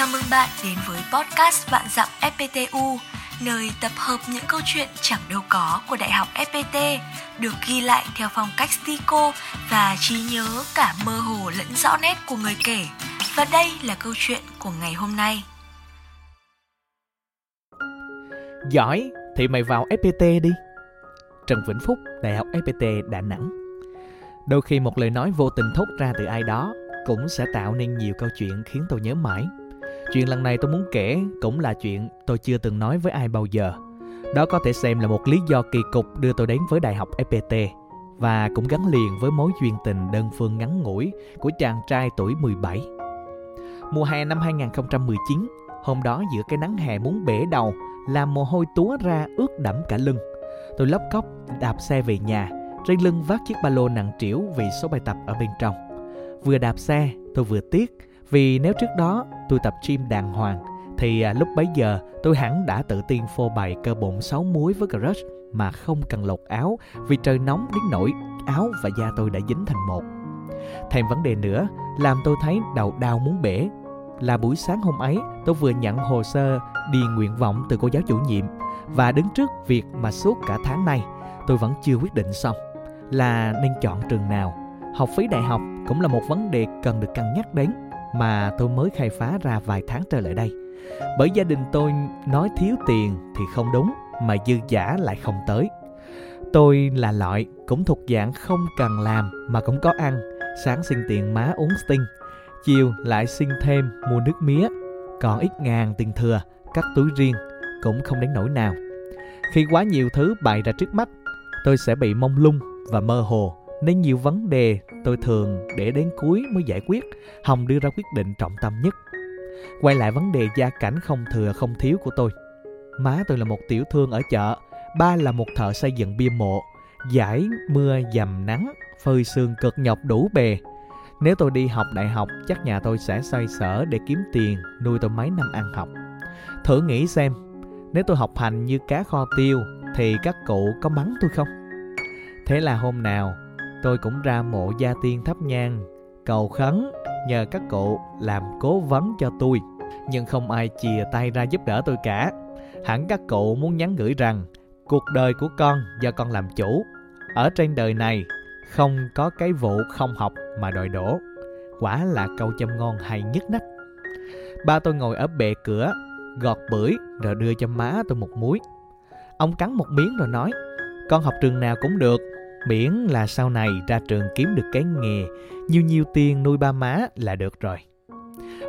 Chào mừng bạn đến với podcast Vạn Dặm FPTU, nơi tập hợp những câu chuyện chẳng đâu có của Đại học FPT, được ghi lại theo phong cách stico và trí nhớ cả mơ hồ lẫn rõ nét của người kể. Và đây là câu chuyện của ngày hôm nay. Giỏi thì mày vào FPT đi. Trần Vĩnh Phúc, Đại học FPT Đà Nẵng. Đôi khi một lời nói vô tình thốt ra từ ai đó cũng sẽ tạo nên nhiều câu chuyện khiến tôi nhớ mãi. Chuyện lần này tôi muốn kể cũng là chuyện tôi chưa từng nói với ai bao giờ. Đó có thể xem là một lý do kỳ cục đưa tôi đến với Đại học FPT và cũng gắn liền với mối duyên tình đơn phương ngắn ngủi của chàng trai tuổi 17. Mùa hè năm 2019, hôm đó giữa cái nắng hè muốn bể đầu, làm mồ hôi túa ra ướt đẫm cả lưng. Tôi lóc cốc đạp xe về nhà, trên lưng vác chiếc ba lô nặng trĩu vì số bài tập ở bên trong. Vừa đạp xe, tôi vừa tiếc vì nếu trước đó tôi tập gym đàng hoàng, thì à, lúc bấy giờ tôi hẳn đã tự tin phô bày cơ bụng sáu muối với crush mà không cần lột áo vì trời nóng đến nỗi áo và da tôi đã dính thành một. Thêm vấn đề nữa, làm tôi thấy đầu đau muốn bể là buổi sáng hôm ấy, tôi vừa nhận hồ sơ đi nguyện vọng từ cô giáo chủ nhiệm và đứng trước việc mà suốt cả tháng nay tôi vẫn chưa quyết định xong là nên chọn trường nào. Học phí đại học cũng là một vấn đề cần được cân nhắc đến mà tôi mới khai phá ra vài tháng trở lại đây. Bởi gia đình tôi nói thiếu tiền thì không đúng mà dư giả lại không tới. Tôi là loại cũng thuộc dạng không cần làm mà cũng có ăn, sáng xin tiền má uống sting, chiều lại xin thêm mua nước mía, còn ít ngàn tiền thừa, cắt túi riêng cũng không đến nỗi nào. Khi quá nhiều thứ bày ra trước mắt, tôi sẽ bị mông lung và mơ hồ nên nhiều vấn đề tôi thường để đến cuối mới giải quyết, Hồng đưa ra quyết định trọng tâm nhất. Quay lại vấn đề gia cảnh không thừa không thiếu của tôi. Má tôi là một tiểu thương ở chợ, ba là một thợ xây dựng bia mộ, giải mưa dầm nắng, phơi sương cực nhọc đủ bề. Nếu tôi đi học đại học, chắc nhà tôi sẽ xoay sở để kiếm tiền nuôi tôi mấy năm ăn học. Thử nghĩ xem, nếu tôi học hành như cá kho tiêu thì các cụ có mắng tôi không? Thế là hôm nào tôi cũng ra mộ gia tiên thắp nhang, cầu khấn nhờ các cụ làm cố vấn cho tôi. Nhưng không ai chìa tay ra giúp đỡ tôi cả. Hẳn các cụ muốn nhắn gửi rằng cuộc đời của con do con làm chủ. Ở trên đời này không có cái vụ không học mà đòi đổ. Quả là câu châm ngon hay nhất nách. Ba tôi ngồi ở bệ cửa, gọt bưởi rồi đưa cho má tôi một muối. Ông cắn một miếng rồi nói, con học trường nào cũng được, miễn là sau này ra trường kiếm được cái nghề. Nhiều nhiều tiền nuôi ba má là được rồi.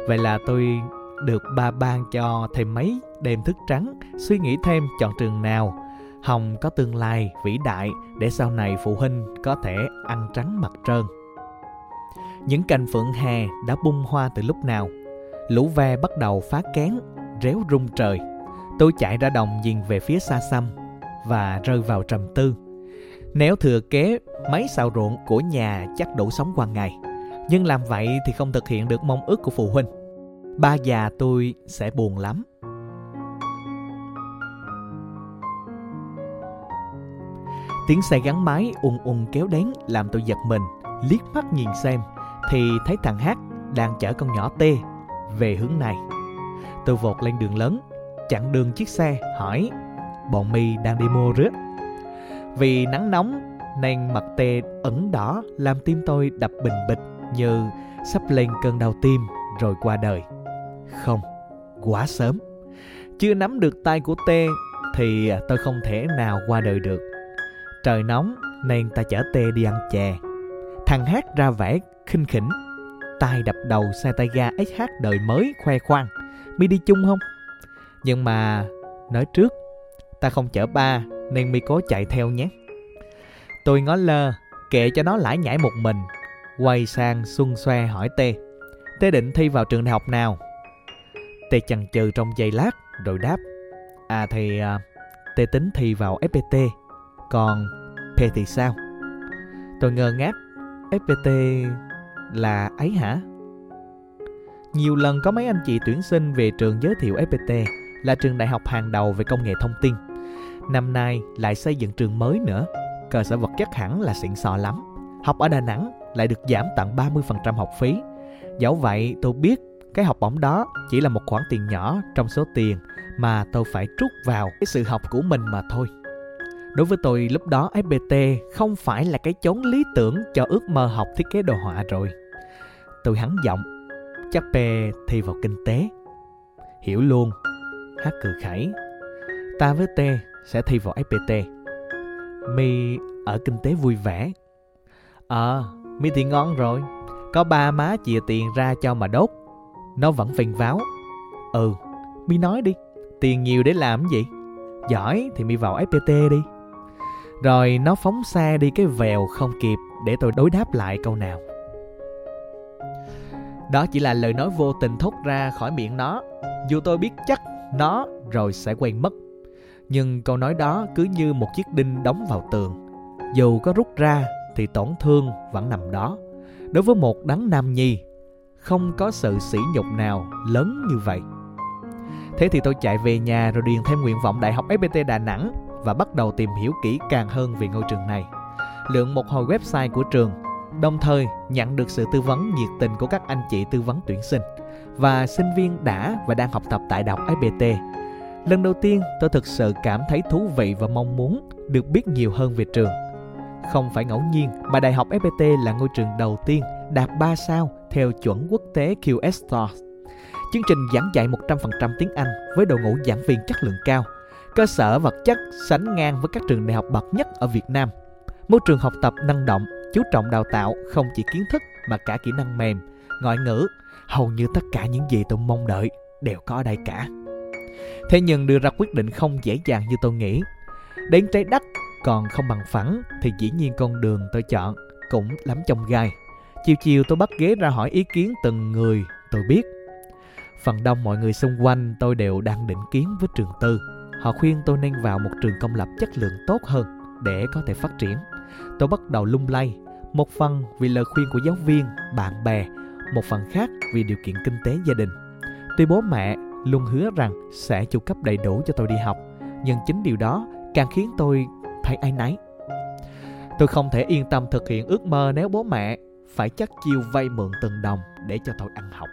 Vậy là tôi được ba ban cho thêm mấy đêm thức trắng, suy nghĩ thêm chọn trường nào. Hồng có tương lai vĩ đại để sau này phụ huynh có thể ăn trắng mặt trơn. Những cành phượng hè đã bung hoa từ lúc nào? Lũ ve bắt đầu phá kén, réo rung trời. Tôi chạy ra đồng nhìn về phía xa xăm và rơi vào trầm tư nếu thừa kế máy xào ruộng của nhà chắc đủ sống qua ngày. Nhưng làm vậy thì không thực hiện được mong ước của phụ huynh. Ba già tôi sẽ buồn lắm. Tiếng xe gắn máy ùn ùn kéo đến làm tôi giật mình, liếc mắt nhìn xem thì thấy thằng Hát đang chở con nhỏ T về hướng này. Tôi vọt lên đường lớn, chặn đường chiếc xe hỏi bọn mi đang đi mua rước vì nắng nóng nên mặt tê ẩn đỏ làm tim tôi đập bình bịch như sắp lên cơn đau tim rồi qua đời. Không, quá sớm. Chưa nắm được tay của tê thì tôi không thể nào qua đời được. Trời nóng nên ta chở tê đi ăn chè. Thằng hát ra vẻ khinh khỉnh. tay đập đầu xe tay ga SH đời mới khoe khoang. Mi đi chung không? Nhưng mà nói trước, ta không chở ba nên mi cố chạy theo nhé. Tôi ngó lơ, kệ cho nó lải nhải một mình. Quay sang xuân xoe hỏi Tê. Tê định thi vào trường đại học nào? Tê chần chừ trong giây lát rồi đáp. À thì à, Tê tính thi vào FPT. Còn P thì sao? Tôi ngơ ngác. FPT là ấy hả? Nhiều lần có mấy anh chị tuyển sinh về trường giới thiệu FPT là trường đại học hàng đầu về công nghệ thông tin Năm nay lại xây dựng trường mới nữa, cơ sở vật chất hẳn là xịn sò lắm. Học ở Đà Nẵng lại được giảm tận 30% học phí. Dẫu vậy tôi biết cái học bổng đó chỉ là một khoản tiền nhỏ trong số tiền mà tôi phải trút vào cái sự học của mình mà thôi. Đối với tôi lúc đó FPT không phải là cái chốn lý tưởng cho ước mơ học thiết kế đồ họa rồi. Tôi hắn giọng, chắc P thi vào kinh tế. Hiểu luôn, hát cười khẩy. Ta với T sẽ thi vào FPT. Mi ở kinh tế vui vẻ. Ờ, à, Mi thì ngon rồi. Có ba má chìa tiền ra cho mà đốt. Nó vẫn phình váo. Ừ, Mi nói đi. Tiền nhiều để làm gì? Giỏi thì Mi vào FPT đi. Rồi nó phóng xa đi cái vèo không kịp để tôi đối đáp lại câu nào. Đó chỉ là lời nói vô tình thốt ra khỏi miệng nó. Dù tôi biết chắc nó rồi sẽ quen mất. Nhưng câu nói đó cứ như một chiếc đinh đóng vào tường. Dù có rút ra thì tổn thương vẫn nằm đó. Đối với một đấng nam nhi, không có sự sỉ nhục nào lớn như vậy. Thế thì tôi chạy về nhà rồi điền thêm nguyện vọng Đại học FPT Đà Nẵng và bắt đầu tìm hiểu kỹ càng hơn về ngôi trường này. lượn một hồi website của trường, đồng thời nhận được sự tư vấn nhiệt tình của các anh chị tư vấn tuyển sinh và sinh viên đã và đang học tập tại Đại học FPT. Lần đầu tiên tôi thực sự cảm thấy thú vị và mong muốn được biết nhiều hơn về trường. Không phải ngẫu nhiên mà Đại học FPT là ngôi trường đầu tiên đạt 3 sao theo chuẩn quốc tế QS Stars. Chương trình giảng dạy 100% tiếng Anh với đội ngũ giảng viên chất lượng cao – cơ sở vật chất sánh ngang với các trường đại học bậc nhất ở Việt Nam. Môi trường học tập năng động, chú trọng đào tạo không chỉ kiến thức mà cả kỹ năng mềm, ngoại ngữ, hầu như tất cả những gì tôi mong đợi đều có ở đây cả. Thế nhưng đưa ra quyết định không dễ dàng như tôi nghĩ. Đến trái đất còn không bằng phẳng thì dĩ nhiên con đường tôi chọn cũng lắm trong gai. Chiều chiều tôi bắt ghế ra hỏi ý kiến từng người tôi biết. Phần đông mọi người xung quanh tôi đều đang định kiến với trường tư Họ khuyên tôi nên vào một trường công lập chất lượng tốt hơn để có thể phát triển. Tôi bắt đầu lung lay, một phần vì lời khuyên của giáo viên, bạn bè, một phần khác vì điều kiện kinh tế gia đình. Tuy bố mẹ luôn hứa rằng sẽ chu cấp đầy đủ cho tôi đi học, nhưng chính điều đó càng khiến tôi thấy áy náy. Tôi không thể yên tâm thực hiện ước mơ nếu bố mẹ phải chắc chiêu vay mượn từng đồng để cho tôi ăn học.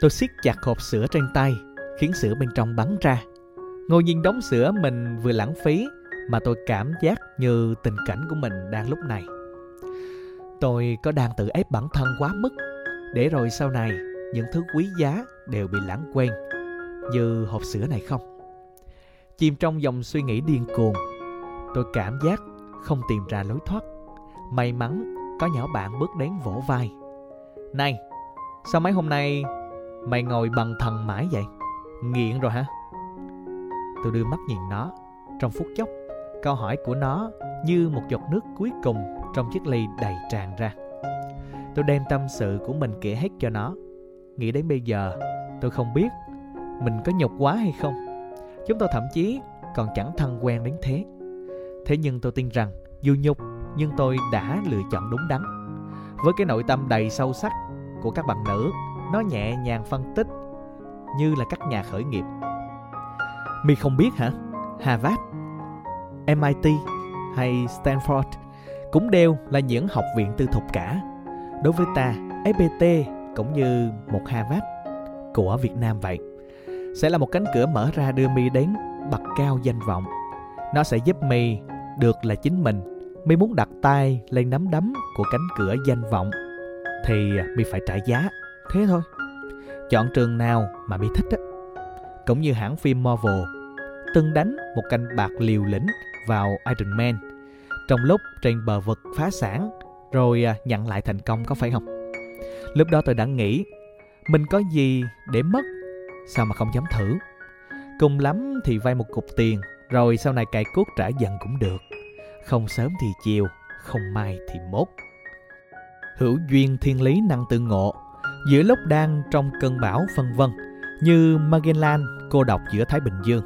Tôi siết chặt hộp sữa trên tay, khiến sữa bên trong bắn ra Ngồi nhìn đống sữa mình vừa lãng phí mà tôi cảm giác như tình cảnh của mình đang lúc này. Tôi có đang tự ép bản thân quá mức để rồi sau này những thứ quý giá đều bị lãng quên như hộp sữa này không? Chìm trong dòng suy nghĩ điên cuồng, tôi cảm giác không tìm ra lối thoát. May mắn có nhỏ bạn bước đến vỗ vai. Này, sao mấy hôm nay mày ngồi bằng thần mãi vậy? Nghiện rồi hả? Tôi đưa mắt nhìn nó. Trong phút chốc, câu hỏi của nó như một giọt nước cuối cùng trong chiếc ly đầy tràn ra. Tôi đem tâm sự của mình kể hết cho nó. Nghĩ đến bây giờ, tôi không biết mình có nhục quá hay không. Chúng tôi thậm chí còn chẳng thân quen đến thế. Thế nhưng tôi tin rằng dù nhục nhưng tôi đã lựa chọn đúng đắn. Với cái nội tâm đầy sâu sắc của các bạn nữ, nó nhẹ nhàng phân tích như là các nhà khởi nghiệp Mi không biết hả? Harvard, MIT hay Stanford cũng đều là những học viện tư thục cả. Đối với ta, FPT cũng như một Harvard của Việt Nam vậy. Sẽ là một cánh cửa mở ra đưa My đến bậc cao danh vọng. Nó sẽ giúp My được là chính mình. My muốn đặt tay lên nắm đấm của cánh cửa danh vọng, thì My phải trả giá. Thế thôi. Chọn trường nào mà My thích á cũng như hãng phim Marvel, từng đánh một canh bạc liều lĩnh vào Iron Man trong lúc trên bờ vực phá sản, rồi à, nhận lại thành công có phải không? Lúc đó tôi đã nghĩ, mình có gì để mất sao mà không dám thử cùng lắm thì vay một cục tiền, rồi sau này cài cốt trả dần cũng được không sớm thì chiều, không mai thì mốt hữu duyên thiên lý năng tự ngộ, giữa lúc đang trong cơn bão phân vân, như Magellan, cô độc giữa Thái Bình Dương.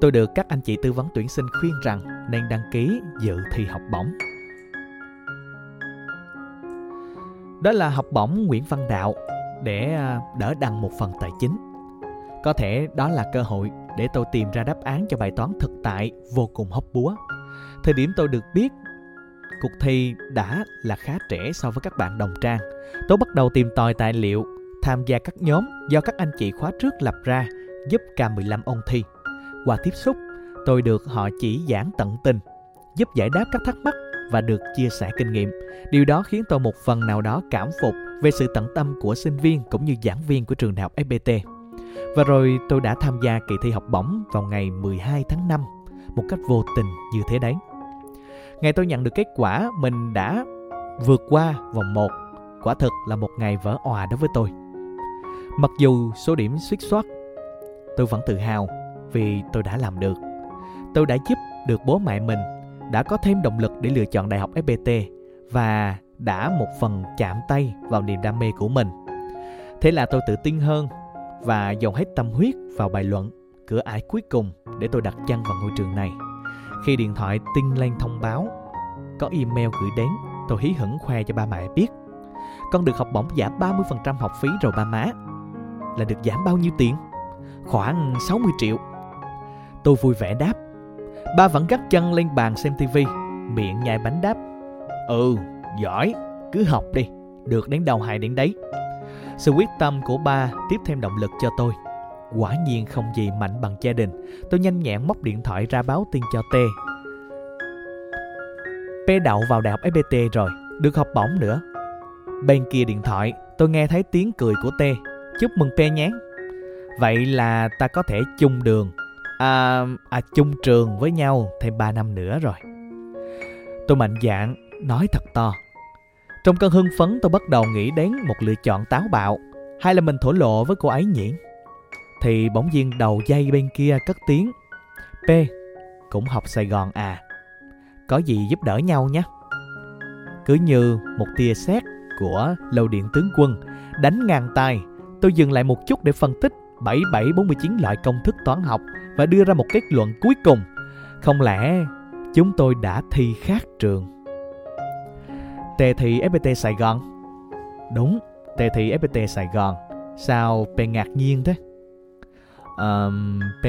Tôi được các anh chị tư vấn tuyển sinh khuyên rằng nên đăng ký dự thi học bổng. Đó là học bổng Nguyễn Văn Đạo để à, đỡ đăng một phần tài chính. Có thể đó là cơ hội để tôi tìm ra đáp án cho bài toán thực tại vô cùng hóc búa. Thời điểm tôi được biết cuộc thi đã là khá trẻ so với các bạn đồng trang. Tôi bắt đầu tìm tòi tài liệu tham gia các nhóm do các anh chị khóa trước lập ra giúp K15 ôn thi. Qua tiếp xúc, tôi được họ chỉ giảng tận tình, giúp giải đáp các thắc mắc và được chia sẻ kinh nghiệm. Điều đó khiến tôi một phần nào đó cảm phục về sự tận tâm của sinh viên cũng như giảng viên của trường đại học FPT. Và rồi tôi đã tham gia kỳ thi học bổng vào ngày 12 tháng 5 một cách vô tình như thế đấy. Ngày tôi nhận được kết quả mình đã vượt qua vòng 1 quả thực là một ngày vỡ òa đối với tôi. Mặc dù số điểm suýt soát, tôi vẫn tự hào vì tôi đã làm được. Tôi đã giúp được bố mẹ mình, đã có thêm động lực để lựa chọn đại học FPT và đã một phần chạm tay vào niềm đam mê của mình. Thế là tôi tự tin hơn và dồn hết tâm huyết vào bài luận cửa ải cuối cùng để tôi đặt chân vào ngôi trường này. Khi điện thoại tinh lên thông báo có email gửi đến, tôi hí hửng khoe cho ba mẹ biết. Con được học bổng giảm 30% học phí rồi ba má. Là được giảm bao nhiêu tiền? Khoảng 60 triệu. Tôi vui vẻ đáp. Ba vẫn gắt chân lên bàn xem tivi, miệng nhai bánh đáp. Ừ, giỏi, cứ học đi, được đến đầu hay đến đấy. Sự quyết tâm của ba tiếp thêm động lực cho tôi. Quả nhiên không gì mạnh bằng gia đình. Tôi nhanh nhẹn móc điện thoại ra báo tin cho T. P đậu vào đại học FPT rồi, được học bổng nữa. Bên kia điện thoại, tôi nghe thấy tiếng cười của T. Chúc mừng P nhé. Vậy là ta có thể chung đường, à, à chung trường với nhau thêm 3 năm nữa rồi. Tôi mạnh dạn, nói thật to. Trong cơn hưng phấn tôi bắt đầu nghĩ đến một lựa chọn táo bạo, hay là mình thổ lộ với cô ấy nhỉ? Thì bỗng nhiên đầu dây bên kia cất tiếng. P, cũng học Sài Gòn à. Có gì giúp đỡ nhau nhé. Cứ như một tia sét của lầu điện tướng quân đánh ngang tay, tôi dừng lại một chút để phân tích 7749 loại công thức toán học và đưa ra một kết luận cuối cùng. Không lẽ chúng tôi đã thi khác trường? Tề thị FPT Sài Gòn Đúng, tề thị FPT Sài Gòn Sao P ngạc nhiên thế? Um, P...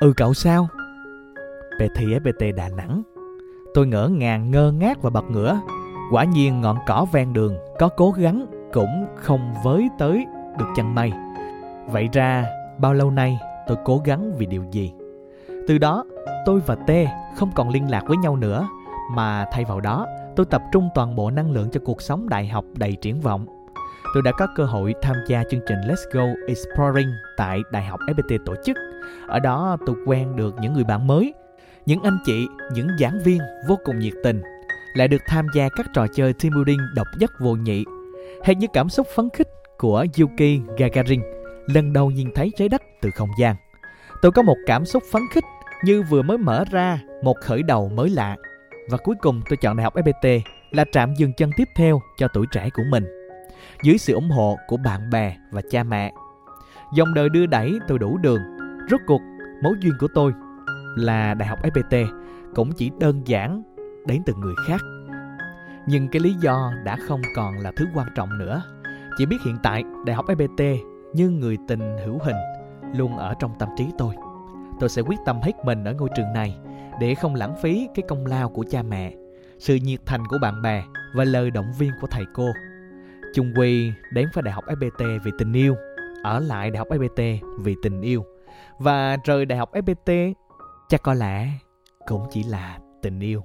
Ừ cậu sao? P thị FPT Đà Nẵng Tôi ngỡ ngàng ngơ ngác và bật ngửa Quả nhiên ngọn cỏ ven đường Có cố gắng cũng không với tới được chân mây Vậy ra bao lâu nay tôi cố gắng vì điều gì? Từ đó tôi và T không còn liên lạc với nhau nữa mà thay vào đó tôi tập trung toàn bộ năng lượng cho cuộc sống đại học đầy triển vọng. Tôi đã có cơ hội tham gia chương trình Let's Go Exploring tại Đại học FPT tổ chức. Ở đó tôi quen được những người bạn mới, những anh chị, những giảng viên vô cùng nhiệt tình, lại được tham gia các trò chơi team building độc nhất vô nhị. Hay như cảm xúc phấn khích của Yuki Gagarin lần đầu nhìn thấy trái đất từ không gian. Tôi có một cảm xúc phấn khích như vừa mới mở ra một khởi đầu mới lạ. Và cuối cùng tôi chọn Đại học FPT là trạm dừng chân tiếp theo cho tuổi trẻ của mình. Dưới sự ủng hộ của bạn bè và cha mẹ. Dòng đời đưa đẩy tôi đủ đường. Rốt cuộc, mối duyên của tôi là Đại học FPT cũng chỉ đơn giản đến từ người khác. Nhưng cái lý do đã không còn là thứ quan trọng nữa. Chỉ biết hiện tại Đại học FPT như người tình hữu hình luôn ở trong tâm trí tôi. Tôi sẽ quyết tâm hết mình ở ngôi trường này để không lãng phí cái công lao của cha mẹ, sự nhiệt thành của bạn bè và lời động viên của thầy cô. Chung quy đến với Đại học FPT vì tình yêu, ở lại Đại học FPT vì tình yêu và rời Đại học FPT chắc có lẽ cũng chỉ là tình yêu.